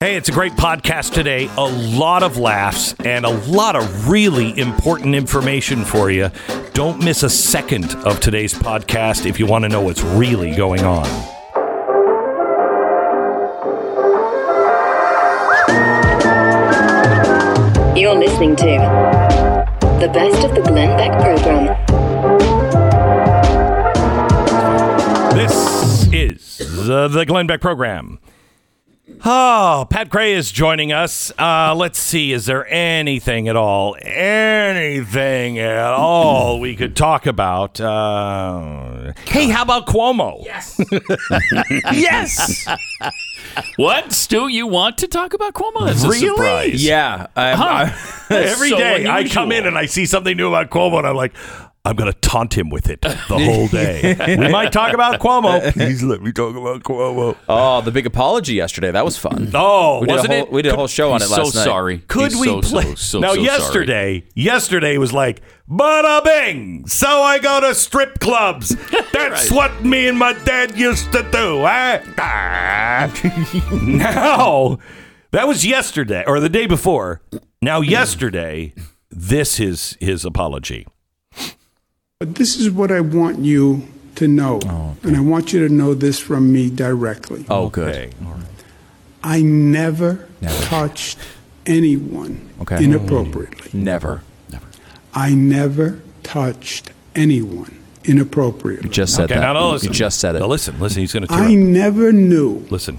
Hey, it's a great podcast today. A lot of laughs and a lot of really important information for you. Don't miss a second of today's podcast if you want to know what's really going on. You're listening to the best of the Glenn Beck program. This is the, the Glenn Beck program. Oh, Pat Gray is joining us. Uh, let's see, is there anything at all, anything at all we could talk about? Uh, hey, how about Cuomo? Yes. yes. What, Stu? You want to talk about Cuomo? That's a Really? surprise. Yeah, I, Huh. That's Every so day I come in and I see something new about Cuomo, and I'm like, I'm going to taunt him with it the whole day. we might talk about Cuomo. Please let me talk about Cuomo. oh, the big apology yesterday. That was fun. Oh, we did wasn't a whole, it? We did a whole show on He's it last so night. sorry. Could He's we so, play? So, so, now, so sorry. yesterday, yesterday was like, bada bing. So I go to strip clubs. That's what me and my dad used to do. Eh? Ah. now, that was yesterday or the day before. Now, yesterday, this is his apology. But this is what I want you to know. Oh, and I want you to know this from me directly. Oh, good. Okay. I never, touched anyone Okay. inappropriately. Mm. Never. Never. I never touched anyone inappropriately. Just said Okay, that. now, now listen. You just said it. Now, listen, listen. He's going to I never knew Listen.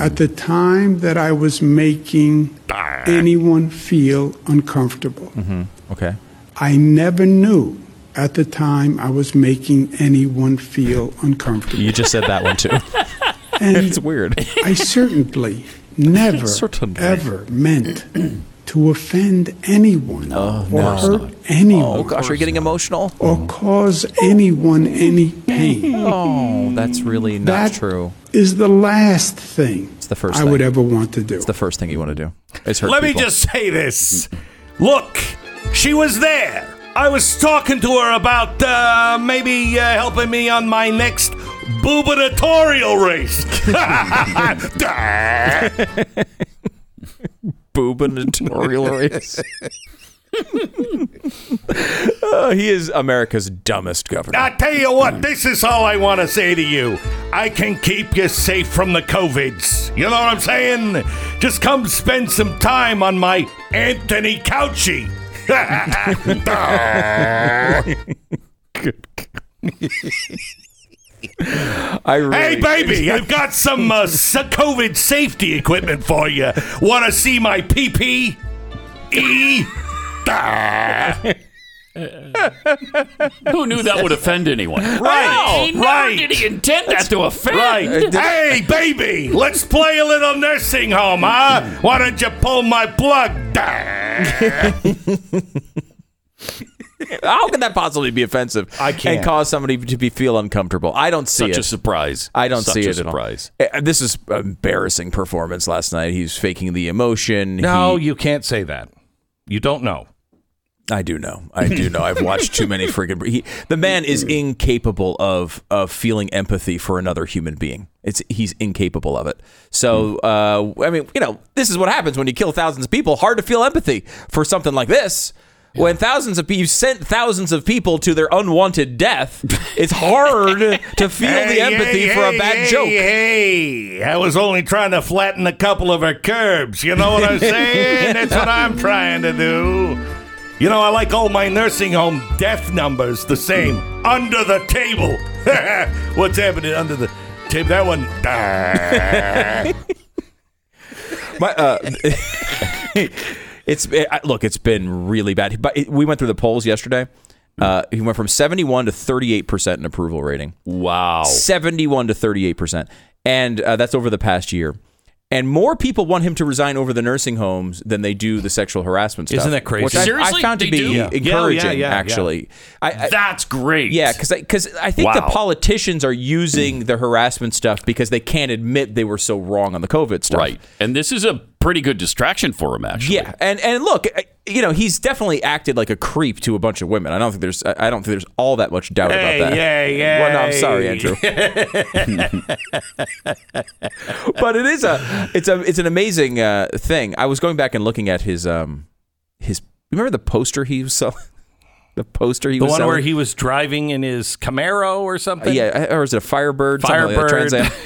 at the time that I was making anyone feel uncomfortable. Mm-hmm. Okay. I never knew at the time I was making anyone feel uncomfortable. You just said that one too. And it's weird. I certainly never, Certainly. ever meant to offend anyone oh, or hurt anyone Oh gosh, are you getting emotional? or cause anyone any pain. Oh, that's really not That true. is the last thing It's the first I would ever want to do. It's the first thing you want to do. Is hurt Let me just say this. Look, she was there. I was talking to her about uh, maybe uh, helping me on my next gubernatorial race. gubernatorial race. Oh, he is America's dumbest governor. I tell you what, this is all I want to say to you. I can keep you safe from the COVIDs. You know what I'm saying? Just come spend some time on my Anthony Couchy. I really, Hey, baby, I've got some uh, COVID safety equipment for you. Want to see my PP? E? Who knew that would offend anyone? Right, Never right. did he intend that to offend? Right. Hey, baby, let's play a little nursing home, huh? Why don't you pull my plug? How can that possibly be offensive? I can't. And cause somebody to be feel uncomfortable. I don't see Such it. Such a surprise. I don't Such see a it at all. surprise. Uh, This is embarrassing performance last night. He's faking the emotion. No, He- you can't say that. You don't know. I do know. I do know. I've watched too many friggin' he, the man is incapable of of feeling empathy for another human being. It's he's incapable of it. So uh, I mean, you know, this is what happens when you kill thousands of people. Hard to feel empathy for something like this. When thousands of people, you've sent thousands of people to their unwanted death, it's hard to feel the empathy for a bad hey, joke. Hey, I was only trying to flatten a couple of her curbs. You know what I'm saying? That's what I'm trying to do. You know, I like all my nursing home death numbers the same. Under the table. What's happening under the table? That one. My, uh, it's it, look, it's been really bad. But it, we went through the polls yesterday. Uh, he went from 71 to 38 percent in approval rating. Wow. 71 to 38 percent, and uh, that's over the past year. And more people want him to resign over the nursing homes than they do the sexual harassment stuff. Isn't that crazy? Which I, I found to be do? Yeah. Yeah, encouraging. yeah, yeah, yeah. actually, I, I, That's great. yeah, because because I, think the politicians are using the harassment stuff because they can't admit they were so wrong on the COVID stuff. Right. And this is a pretty good distraction for him, actually. Yeah, and and look, uh, you know, he's definitely acted like a creep to a bunch of women. I don't think there's I I don't think there's all that much doubt Hey, about that. yay, yay. Well, no, I'm sorry, Andrew. but it is a it's a it's an amazing uh, thing. I was going back and looking at his um his remember the poster he was selling the poster he The was one selling? where he was driving in his Camaro or something. yeah, or is it a Firebird? Something like Firebird. Trans Am.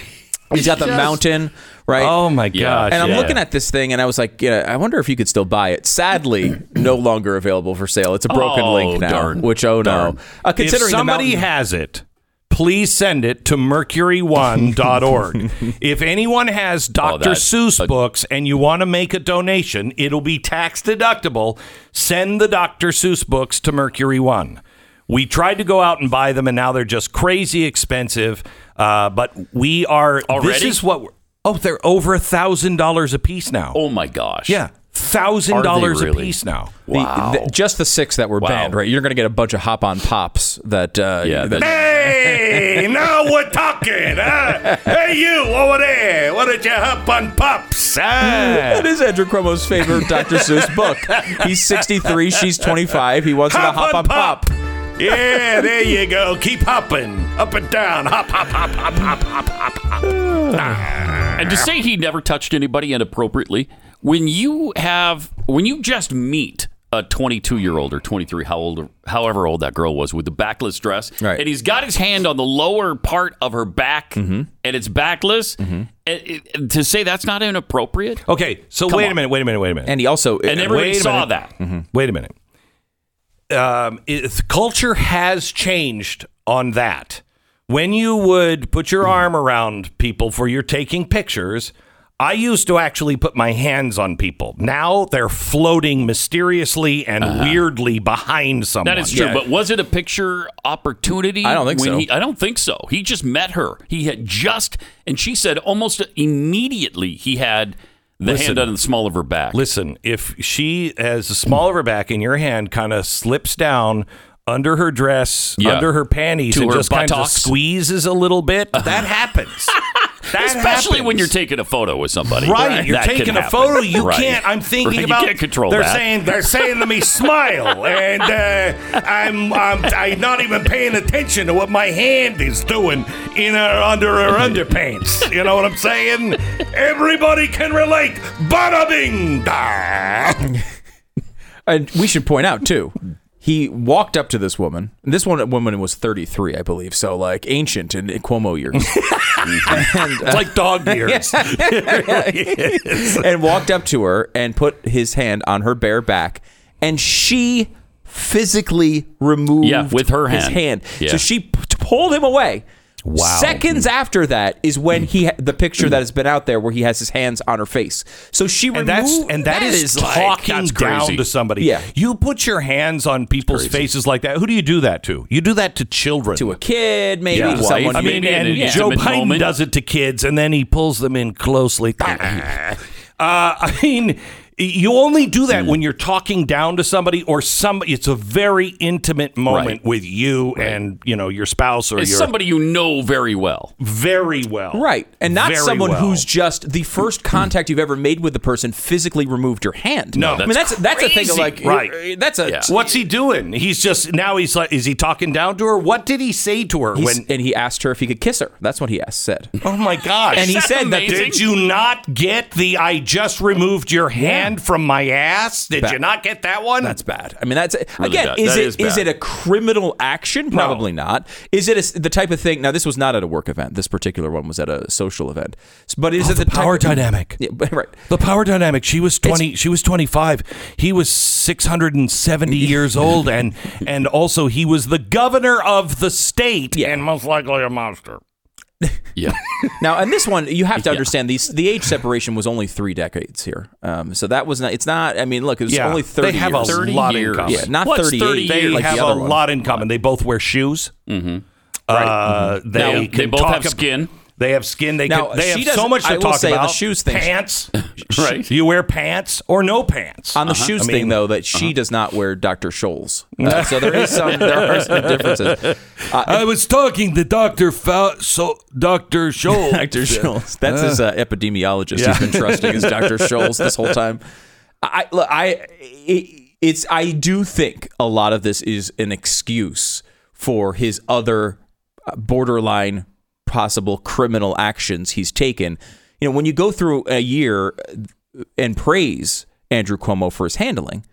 He's got the Just- mountain, right? Oh my Yeah. gosh! And I'm yeah. looking at this thing, and I was like, yeah, I wonder if you could still buy it. Sadly, no longer available for sale. It's a broken Oh, link now. darn. Which oh Darn. no! Uh, if somebody mountain, has it, please send it to mercury1.org. if anyone has Dr. Oh, that- Seuss uh, books and you want to make a donation, it'll be tax deductible. Send the Dr. Seuss books to Mercury One. We tried to go out and buy them, and now they're just crazy expensive. Uh, but we are. This is what. We're, oh, they're over a thousand dollars a piece now. Oh my gosh. yeah, thousand dollars a really? piece now. Wow. the- just the six that were Wow. banned, right? You're going to get a bunch of hop on pops that. Uh, Yeah, that- Hey, now we're talking. Huh? Hey, you over there. What don't you hop on pops? that Huh? is Andrew Cuomo's favorite Dr. Seuss book. He's 63, she's 25. He wants her to hop on pop. Yeah, there you go. Keep hopping. Up and down. Hop, hop, hop, hop, hop, hop, hop, hop. And to say he never touched anybody inappropriately, when you have, when you just meet a 22 year old or 23, how old, however old that girl was with the backless dress, Right. and he's got his hand on the lower part of her back, mm-hmm. and it's backless, mm-hmm. and it- to say that's not inappropriate, Okay, so Come wait on. a minute, wait a minute, wait a minute. And he also. and everybody saw minute. that. Mm-hmm. Wait a minute. Um, it, culture has changed on that. When you would put your arm around people for your taking pictures, I used to actually put my hands on people. Now they're floating mysteriously and weirdly behind someone. That is true, Yeah. but was it a picture opportunity? I don't think when so. He, I don't think so. He just met her. He had just, and she said almost immediately he had the Listen. hand on the small of her back. Listen, if she has the small of her back and your hand kind of slips down under her dress, Yeah. under her panties, To and her just kind of squeezes a little bit, that happens. That Especially when you're taking a photo with somebody. Right, you're That taking a photo. You Right. can't. I'm thinking Right, about. You can't control they're that. saying they're saying to me, smile, and uh, I'm, I'm I'm not even paying attention to what my hand is doing in her under her underpants. You know what I'm saying? Everybody can relate. Bada bing. da. And we should point out too. He walked up to this woman. and This one woman was 33, I believe, so like ancient in Cuomo years, uh, It's like dog ears. and walked up to her and put his hand on her bare back, and she physically removed Yeah, with her his hand. hand. Yeah. So she p- pulled him away. Wow. Seconds after that is when he the picture that has been out there where he has his hands on her face. So she And removed that's and that is, like- talking that's down to somebody. Yeah. you put your hands on people's faces like that. Who do you do that to? You do that to children. to a kid, maybe Yeah. to someone. I mean, and an Joe Biden moment. does it to kids, and then he pulls them in closely. uh, I mean, you only do that hmm. when you're talking down to somebody or somebody. It's a very intimate moment Right. with you and you know your spouse or your somebody you know very well. very well, Right. And not Very someone well. who's just the first hmm. contact you've ever made with the person physically removed your hand. No, I mean that's that's a thing of crazy. like Right. Uh, that's a Yeah. What's he doing? He's just now. He's like, is he talking down to her? What did he say to her He's- when? and he asked her if he could kiss her. That's what he asked said. Oh my gosh! And he Isn't that said that- Did you not get the I just removed your hand from my ass? Did Bad. you not get that one? That's bad. I mean, that's Really again. bad. Is That it is is it a criminal action? Probably not. Is it a, the type of thing? Now, this was not at a work event. This particular one was at a social event. But is Oh, it the, the power type dynamic. Yeah, right. The power dynamic. She was twenty. she was twenty five. He was six hundred and seventy years old, and and also he was the governor of the state, Yeah. and most likely a monster. Yeah. Now, and this one, you have to understand these. The age separation was only three decades here, um, so that was not. It's not. I mean, look, it was Yeah, only thirty. they have years. a 30 lot years. in common. Yeah, not What's 38. 30 They like have the a one. lot in common. They both wear shoes. Mm-hmm. Uh, They Now, can they both talk have ab- skin. They have skin. They Now, can, they she have so doesn't- much to I will talk say the about. shoes thing- Pants. Right. You wear pants or no pants? On the shoes I thing, though, that she does not wear Dr. Scholl's. Uh, so there is some there are some differences. I was talking to Doctor Fa- so Doctor Scholl. Dr. Scholl's. That's his uh, epidemiologist. Yeah. He's been trusting as Dr. Scholl's this whole time. I look, I it, it's I do think a lot of this is an excuse for his other uh, borderline possible criminal actions he's taken. You know, when you go through a year and praise Andrew Cuomo for his handling,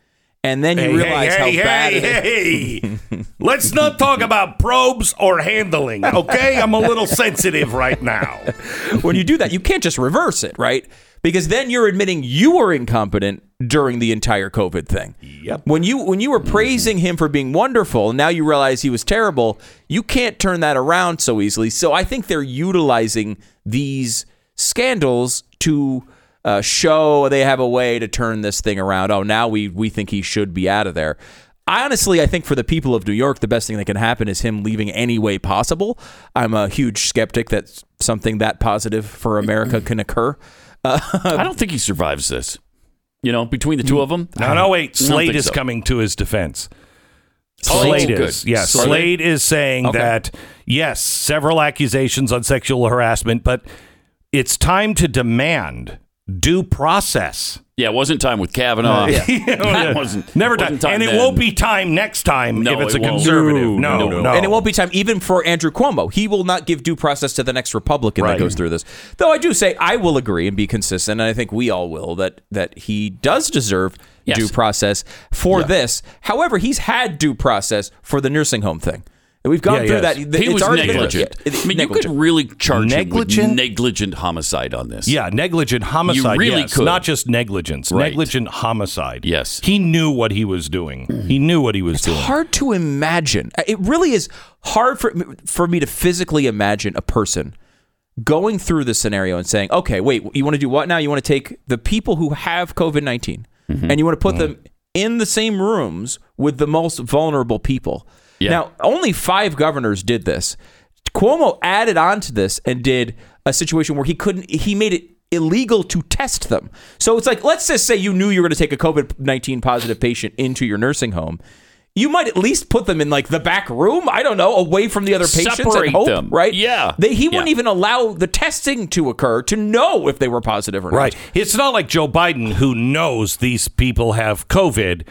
and then you Hey, realize hey, how bad hey, it is. hey, hey. Let's not talk about probes or handling, okay? I'm a little sensitive right now. when you do that, you can't just reverse it, right? Because then you're admitting you were incompetent during the entire COVID thing. Yep. When you when you were praising him for being wonderful, and now you realize he was terrible, you can't turn that around so easily. So I think they're utilizing these scandals to uh, show they have a way to turn this thing around. Oh, now we we think he should be out of there. I honestly, I think for the people of New York, the best thing that can happen is him leaving any way possible. I'm a huge skeptic that something that positive for America can occur. Uh, I don't think he survives this. You know, between the two of them. No, no, wait. I Slate is so. coming to his defense. Slate good. is. Yes. Slate. Slate is saying Okay. that, yes, several accusations on sexual harassment, but it's time to demand due process. Yeah, it wasn't time with Kavanaugh. that wasn't Never time. wasn't time and it then. won't be time next time No, if it's it a won't. conservative. No, No, no, no. And it won't be time even for Andrew Cuomo. He will not give due process to the next Republican Right. that goes through this. Though I do say I will agree and be consistent, and I think we all will that that he does deserve Yes. due process for this. However, he's had due process for the nursing home thing. And We've gone Yeah, through yes. that. He It's was already been- negligent. Yeah, I mean, negligent. you could really charge Negligent? him with negligent homicide on this. Yeah, negligent homicide. You really yes. could. Not just negligence. Right. Negligent homicide. Yes. He knew what he was doing. He knew what he was doing. hard to imagine. It really is hard for for me to physically imagine a person going through this scenario and saying, "Okay, wait, you want to do what now? You want to take the people who have COVID 19 Mm-hmm. and you want to put them in the same rooms with the most vulnerable people." Yeah. Now, only 5 governors did this. Cuomo added on to this and did a situation where he couldn't he made it illegal to test them. So it's like let's just say you knew you were going to take a COVID-19 positive patient into your nursing home. You might at least put them in like the back room. I don't know, away from the other patients. Separate and hope, them. right? Yeah. They, he wouldn't even allow the testing to occur to know if they were positive or not. Right. It's not like Joe Biden who knows these people have COVID.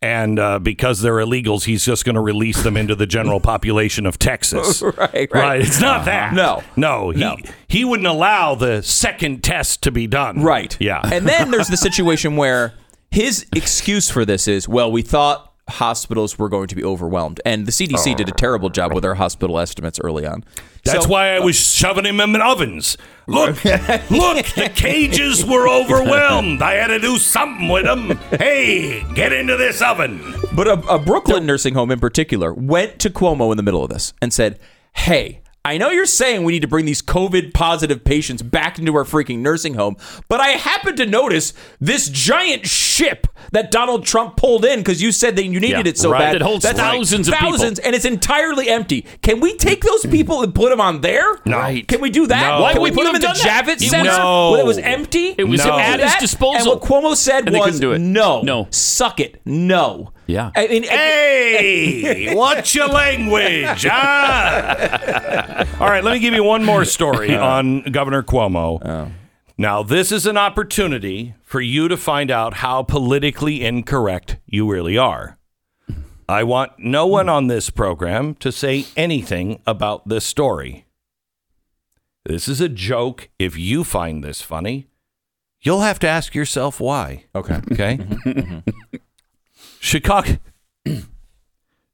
And uh, because they're illegals, he's just going to release them into the general population of Texas. Right, right. It's not that. No. No. He, No. he wouldn't allow the second test to be done. Right. Yeah. And then there's the situation where his excuse for this is, well, we thought hospitals were going to be overwhelmed, and the CDC oh, did a terrible job with their hospital estimates early on. That's So- why I was shoving him in ovens. Look, look, the cages were overwhelmed. I had to do something with them. Hey, get into this oven. But a, a Brooklyn nursing home in particular went to Cuomo in the middle of this and said, Hey, I know you're saying we need to bring these COVID positive patients back into our freaking nursing home, but I happen to notice this giant ship that Donald Trump pulled in because you said that you needed Yeah, it so right. bad. That holds thousands of people. thousands, and it's entirely empty. Can we take those people and put them on there? Right. Can we do that? No. Why Can we wouldn't put them in the that? Javits It Center No. when it was empty? It was No. at his disposal. And what Cuomo said And was, it. no, No. suck it, no. Yeah. I mean, Hey, what's your language? Ah. All right, let me give you one more story on Governor Cuomo. Now, this is an opportunity for you to find out how politically incorrect you really are. I want no one on this program to say anything about this story. This is a joke. If you find this funny, you'll have to ask yourself why. okay. Okay. Chicago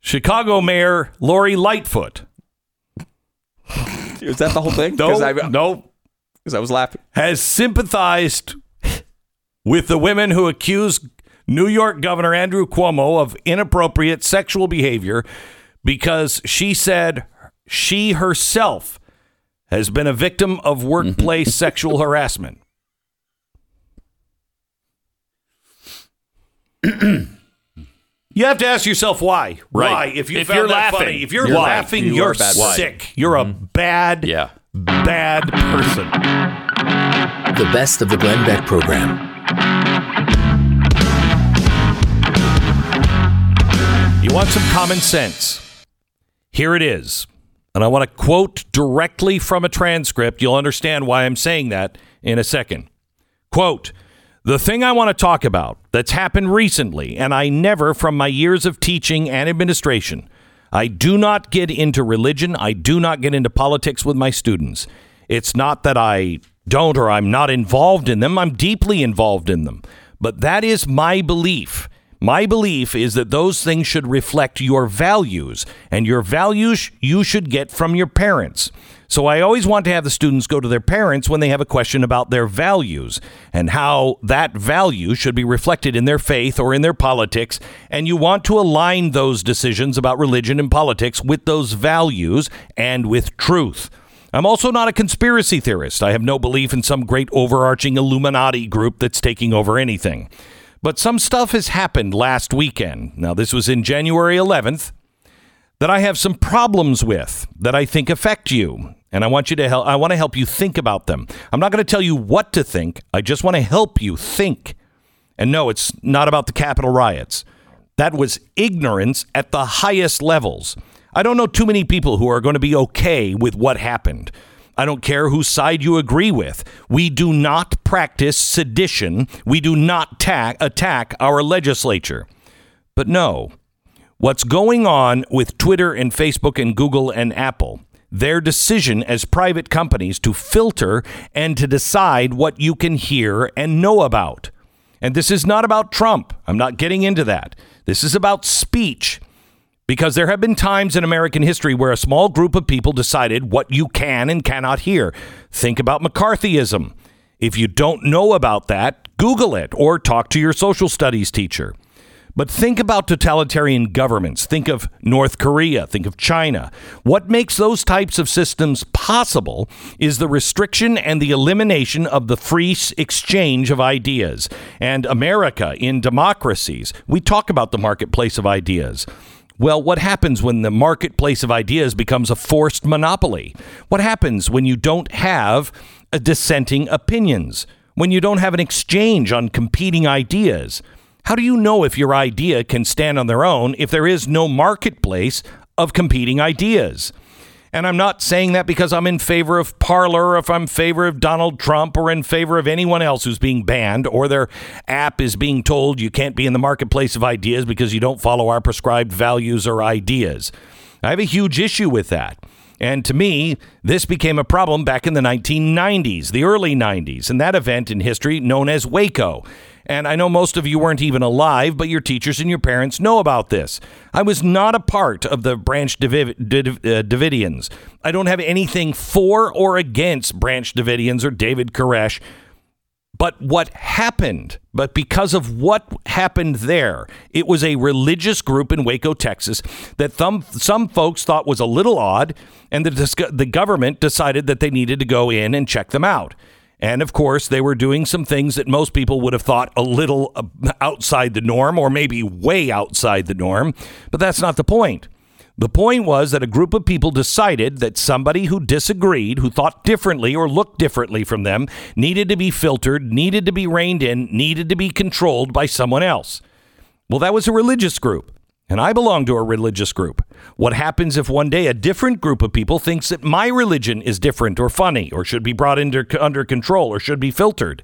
Chicago Mayor Lori Lightfoot. Is that the whole thing? No, Because I, uh, no, 'cause I was laughing. has sympathized with the women who accused New York Governor Andrew Cuomo of inappropriate sexual behavior because she said she herself has been a victim of workplace sexual harassment. You have to ask yourself why. Right. Why? If you If found you're that laughing, funny, if you're you're laughing, right. You you're are a bad person. sick. You're a mm-hmm. bad, Yeah. bad person. The best of the Glenn Beck program. You want some common sense? Here it is. And I want to quote directly from a transcript. You'll understand why I'm saying that in a second. Quote The thing I want to talk about that's happened recently, and I never, from my years of teaching and administration, I do not get into religion. I do not get into politics with my students. It's not that I don't or I'm not involved in them, I'm deeply involved in them. But that is my belief. My belief is that those things should reflect your values, and your values you should get from your parents. So I always want to have the students go to their parents when they have a question about their values and how that value should be reflected in their faith or in their politics. And you want to align those decisions about religion and politics with those values and with truth. I'm also not a conspiracy theorist. I have no belief in some great overarching Illuminati group that's taking over anything. But some stuff has happened last weekend. Now, this was in January 11th that I have some problems with that I think affect you. And I want you to help I want to help you think about them. I'm not going to tell you what to think. I just want to help you think. And no, it's not about the Capitol riots. That was ignorance at the highest levels. I don't know too many people who are going to be okay with what happened. I don't care whose side you agree with. We do not practice sedition. We do not ta- attack our legislature. But no, what's going on with Twitter and Facebook and Google and Apple, their decision as private companies to filter and to decide what you can hear and know about. And this is not about Trump. I'm not getting into that. This is about speech. Because there have been times in American history where a small group of people decided what you can and cannot hear. Think about McCarthyism. If you don't know about that, Google it or talk to your social studies teacher. But think about totalitarian governments. Think of North Korea. Think of China. What makes those types of systems possible is the restriction and the elimination of the free exchange of ideas. And America, in democracies, we talk about the marketplace of ideas. Well, what happens when the marketplace of ideas becomes a forced monopoly? What happens when you don't have a dissenting opinions? When you don't have an exchange on competing ideas? How do you know if your idea can stand on their own if there is no marketplace of competing ideas? And I'm not saying that because I'm in favor of Parler, or if I'm in favor of Donald Trump, or in favor of anyone else who's being banned, or their app is being told you can't be in the marketplace of ideas because you don't follow our prescribed values or ideas. I have a huge issue with that. And to me, this became a problem back in the 1990s, the early 90s, and that event in history known as Waco. And I know most of you weren't even alive, but your teachers and your parents know about this. I was not a part of the Branch David, uh, Davidians. I don't have anything for or against Branch Davidians or David Koresh. But what happened, but because of what happened there, it was a religious group in Waco, Texas, that some, some folks thought was a little odd, and the, the government decided that they needed to go in and check them out. And of course, they were doing some things that most people would have thought a little uh, outside the norm or maybe way outside the norm. But that's not the point. The point was that a group of people decided that somebody who disagreed, who thought differently or looked differently from them, needed to be filtered, needed to be reined in, needed to be controlled by someone else. Well, that was a religious group. And I belong to a religious group. What happens if one day a different group of people thinks that my religion is different or funny or should be brought under, under control or should be filtered?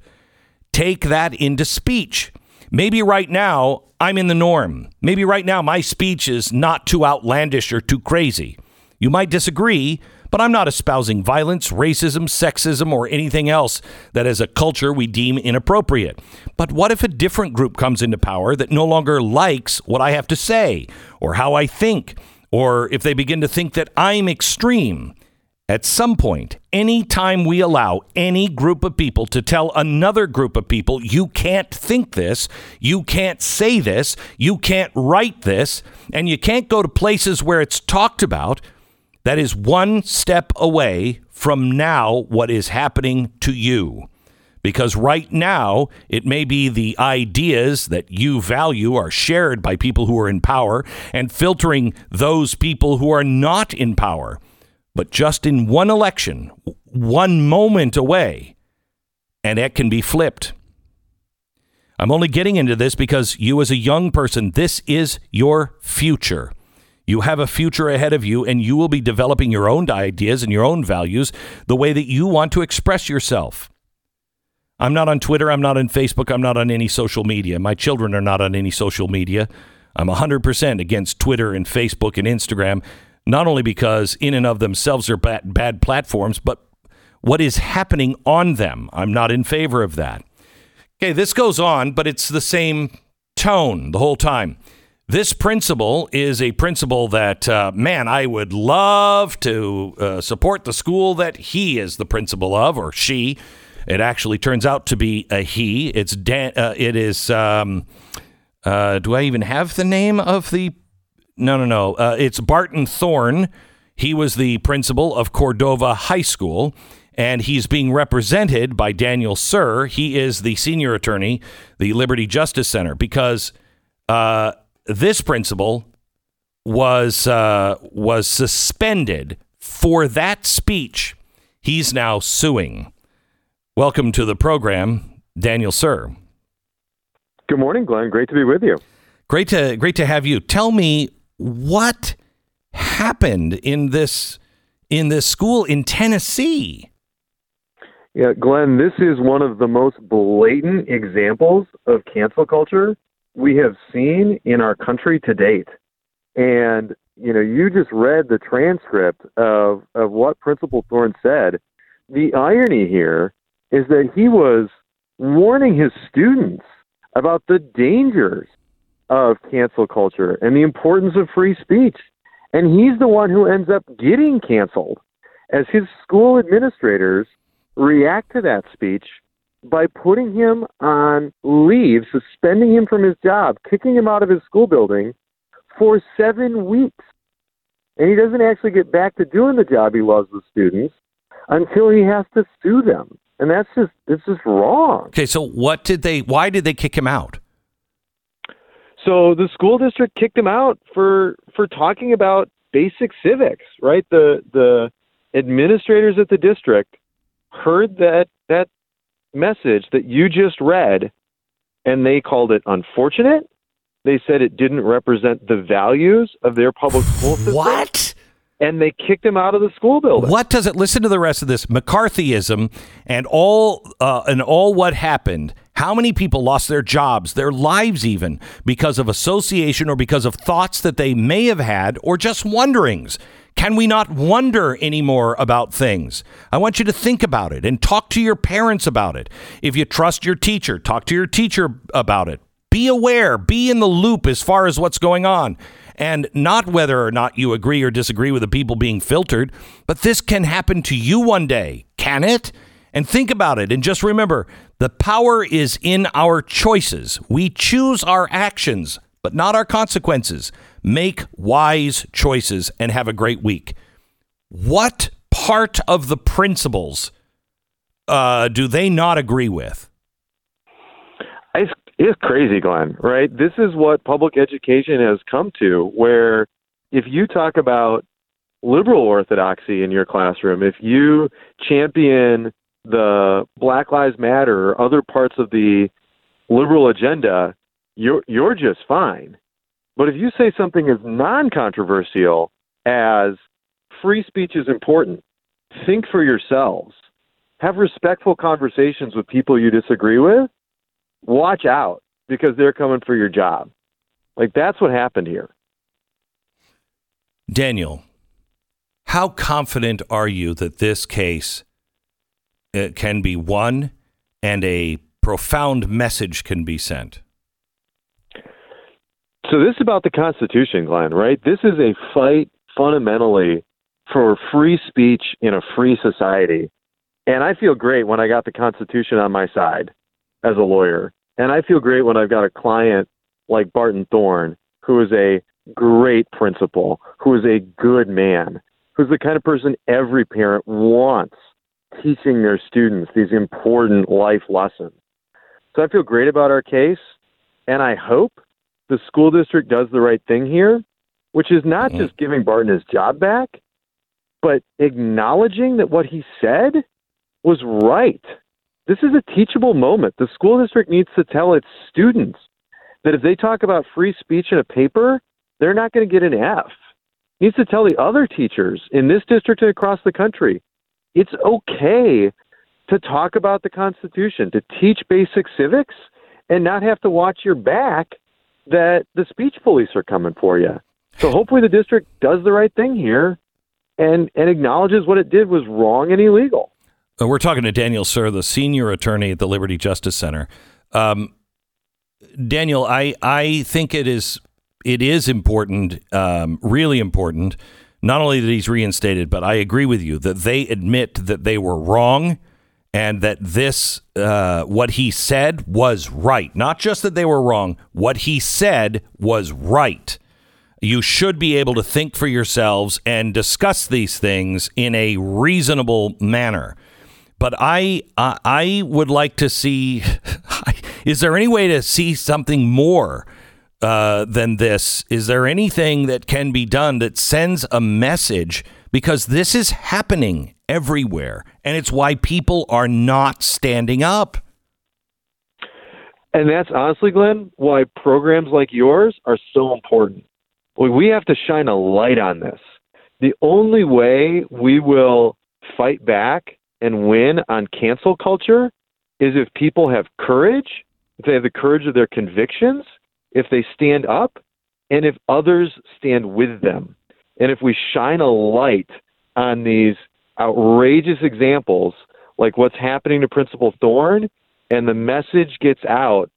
Take that into speech. Maybe right now I'm in the norm. Maybe right now my speech is not too outlandish or too crazy. You might disagree, but I'm not espousing violence, racism, sexism, or anything else that as a culture we deem inappropriate. But what if a different group comes into power that no longer likes what I have to say or how I think, or if they begin to think that I'm extreme? At some point, any time we allow any group of people to tell another group of people, you can't think this, you can't say this, you can't write this, and you can't go to places where it's talked about, that is one step away from now what is happening to you. Because right now, it may be the ideas that you value are shared by people who are in power and filtering those people who are not in power. but just in one election, one moment away, and it can be flipped. I'm only getting into this because you, as a young person, this is your future. You have a future ahead of you, and you will be developing your own ideas and your own values the way that you want to express yourself. I'm not on Twitter. I'm not on Facebook. I'm not on any social media. My children are not on any social media. I'm 100% against Twitter and Facebook and Instagram, not only because in and of themselves are bad, bad platforms, but what is happening on them. I'm not in favor of that. Okay, this goes on, but it's the same tone the whole time. This principle is a principle that, uh, man, I would love to uh, support the school that he is the principal of or she. It actually turns out to be a he. It's Dan, uh, it is. Um, uh, do I even have the name of the? No, no, no. Uh, it's Barton Thorne. He was the principal of Cordova High School, and he's being represented by Daniel Suhr. He is the senior attorney, the Liberty Justice Center, because uh, this principal was uh, was suspended for that speech. He's now suing. Welcome to the program, Daniel Suhr. Good morning, Glenn. Great to be with you. Great to great to have you. Tell me what happened in this in this school in Tennessee. Yeah, Glenn, this is one of the most blatant examples of cancel culture we have seen in our country to date. And you know, you just read the transcript of of what Principal Thorne said. The irony here is that he was warning his students about the dangers of cancel culture and the importance of free speech. And he's the one who ends up getting canceled as his school administrators react to that speech by putting him on leave, suspending him from his job, kicking him out of his school building for seven weeks. And he doesn't actually get back to doing the job he loves with students until he has to sue them. And that's just this is wrong. Okay, so what did they why did they kick him out? So the school district kicked him out for for talking about basic civics, right? The the administrators at the district heard that that message that you just read and they called it unfortunate. They said it didn't represent the values of their public school system. What? And they kicked him out of the school building. What does it? Listen to the rest of this McCarthyism and all uh, and all what happened. How many people lost their jobs, their lives, even because of association or because of thoughts that they may have had, or just wonderings? Can we not wonder anymore about things? I want you to think about it and talk to your parents about it. If you trust your teacher, talk to your teacher about it. Be aware, be in the loop as far as what's going on and not whether or not you agree or disagree with the people being filtered, but this can happen to you one day, can it? And think about it and just remember the power is in our choices. We choose our actions, but not our consequences. Make wise choices and have a great week. What part of the principles uh, do they not agree with? It's, crazy, Glenn, right? This is what public education has come to, where if you talk about liberal orthodoxy in your classroom, if you champion the Black Lives Matter or other parts of the liberal agenda, you're you're just fine. But if you say something as non-controversial as free speech is important, think for yourselves, have respectful conversations with people you disagree with, watch out because they're coming for your job. Like that's what happened here. Daniel, how confident are you that this case uh, can be won and a profound message can be sent? So this is about the Constitution, Glenn, right? This is a fight fundamentally for free speech in a free society. And I feel great when I got the Constitution on my side as a lawyer. And I feel great when I've got a client like Barton Thorne, who is a great principal, who is a good man, who's the kind of person every parent wants teaching their students these important life lessons. So I feel great about our case, and I hope the school district does the right thing here, which is not just giving Barton his job back, but acknowledging that what he said was right. This is a teachable moment. The school district needs to tell its students that if they talk about free speech in a paper, they're not going to get an F. Needs to tell the other teachers in this district and across the country it's okay to talk about the Constitution, to teach basic civics, and not have to watch your back that the speech police are coming for you. So hopefully the district does the right thing here and, and acknowledges what it did was wrong and illegal. Uh, We're talking to Daniel Suhr, the senior attorney at the Liberty Justice Center. Um, Daniel, I, I think it is it is important, um, really important, not only that he's reinstated, but I agree with you that they admit that they were wrong and that this uh, what he said was right. Not just that they were wrong, what he said was right. You should be able to think for yourselves and discuss these things in a reasonable manner. But I, I, I would like to see. Is there any way to see something more uh, than this? Is there anything that can be done that sends a message? Because this is happening everywhere, and it's why people are not standing up. And that's honestly, Glenn, why programs like yours are so important. We- We have to shine a light on this. The only way we will fight back and win on cancel culture is if people have courage, if they have the courage of their convictions, if they stand up, and if others stand with them. And if we shine a light on these outrageous examples, like what's happening to Principal Thorne, and the message gets out,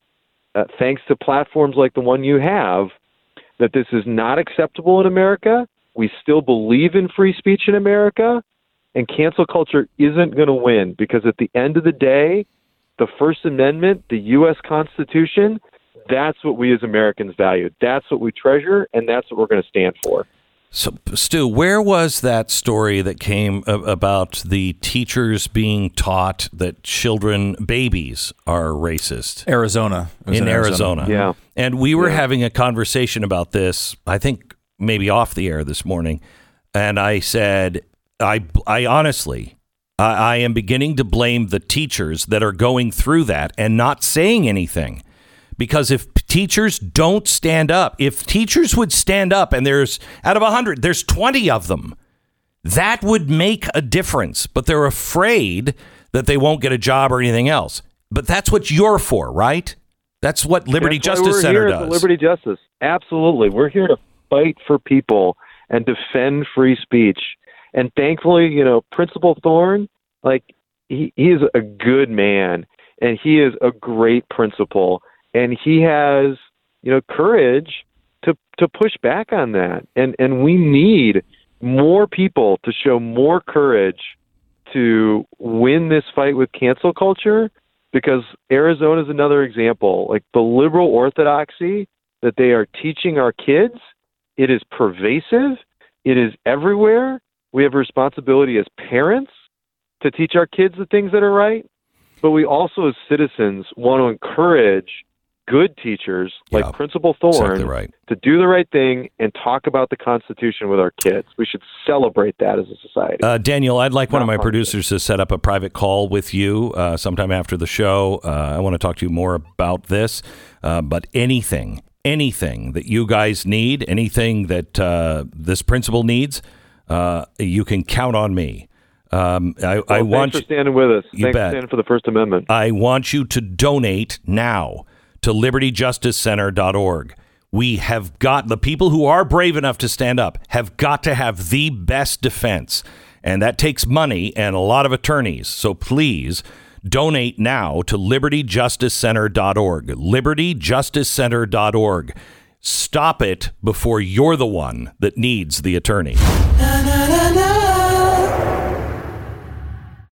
uh, thanks to platforms like the one you have, that this is not acceptable in America. We still believe in free speech in America, and cancel culture isn't going to win because at the end of the day, the First Amendment, the U.S. Constitution, that's what we as Americans value. That's what we treasure, and that's what we're going to stand for. So, Stu, where was that story that came about the teachers being taught that children, babies, are racist? Arizona. It was in Arizona. Yeah. And we were Yeah. having a conversation about this, I think maybe off the air this morning. And I said, I, I honestly, I, I am beginning to blame the teachers that are going through that and not saying anything. Because if teachers don't stand up, if teachers would stand up and there's out of 100, there's 20 of them, that would make a difference. But they're afraid that they won't get a job or anything else. But that's what you're for, right? That's what Liberty That's Justice we're Center does. Liberty Justice. Absolutely. We're here to fight for people and defend free speech. And thankfully, you know, Principal Thorne, like he, he is a good man and he is a great principal and he has, you know, courage to to push back on that. And and we need more people to show more courage to win this fight with cancel culture because Arizona is another example. Like the liberal orthodoxy that they are teaching our kids, it is pervasive, it is everywhere. We have a responsibility as parents to teach our kids the things that are right, but we also, as citizens, want to encourage good teachers like Yeah, Principal Thorne exactly right. to do the right thing and talk about the Constitution with our kids. We should celebrate that as a society. Uh, Daniel, I'd like one of my hard. producers to set up a private call with you uh, sometime after the show. Uh, I want to talk to you more about this. Uh, but anything, anything that you guys need, anything that uh, this principal needs, uh, you can count on me. Um, I, Well, I want for standing with us. You thanks bet. for standing for the First Amendment. I want you to donate now to libertyjusticecenter.org. We have got the people who are brave enough to stand up have got to have the best defense. And that takes money and a lot of attorneys. So please donate now to libertyjusticecenter.org. Libertyjusticecenter.org. Stop it before you're the one that needs the attorney.